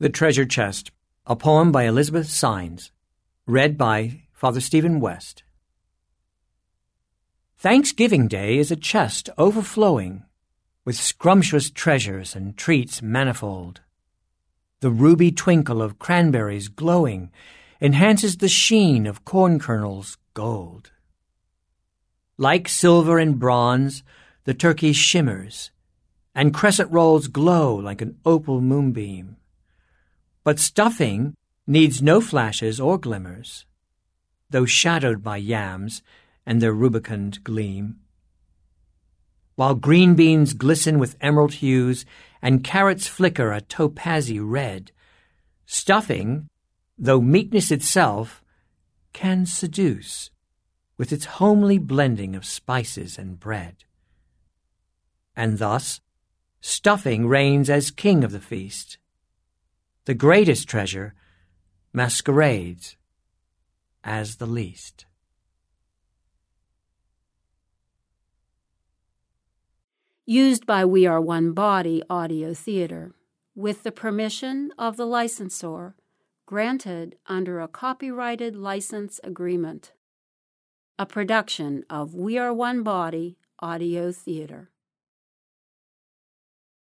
The Treasure Chest, a poem by Elizabeth Saenz, read by Father Stephen West. Thanksgiving Day is a chest overflowing with scrumptious treasures and treats manifold. The ruby twinkle of cranberries glowing enhances the sheen of corn kernels gold. Like silver and bronze, the turkey shimmers, and crescent rolls glow like an opal moonbeam. But stuffing needs no flashes or glimmers, though shadowed by yams and their rubicund gleam. While green beans glisten with emerald hues and carrots flicker a topazy red, stuffing, though meekness itself, can seduce with its homely blending of spices and bread. And thus, stuffing reigns as king of the feast the greatest treasure masquerades as the least. Used by We Are One Body Audio Theater, with the permission of the licensor, granted under a copyrighted license agreement. A production of We Are One Body Audio Theater.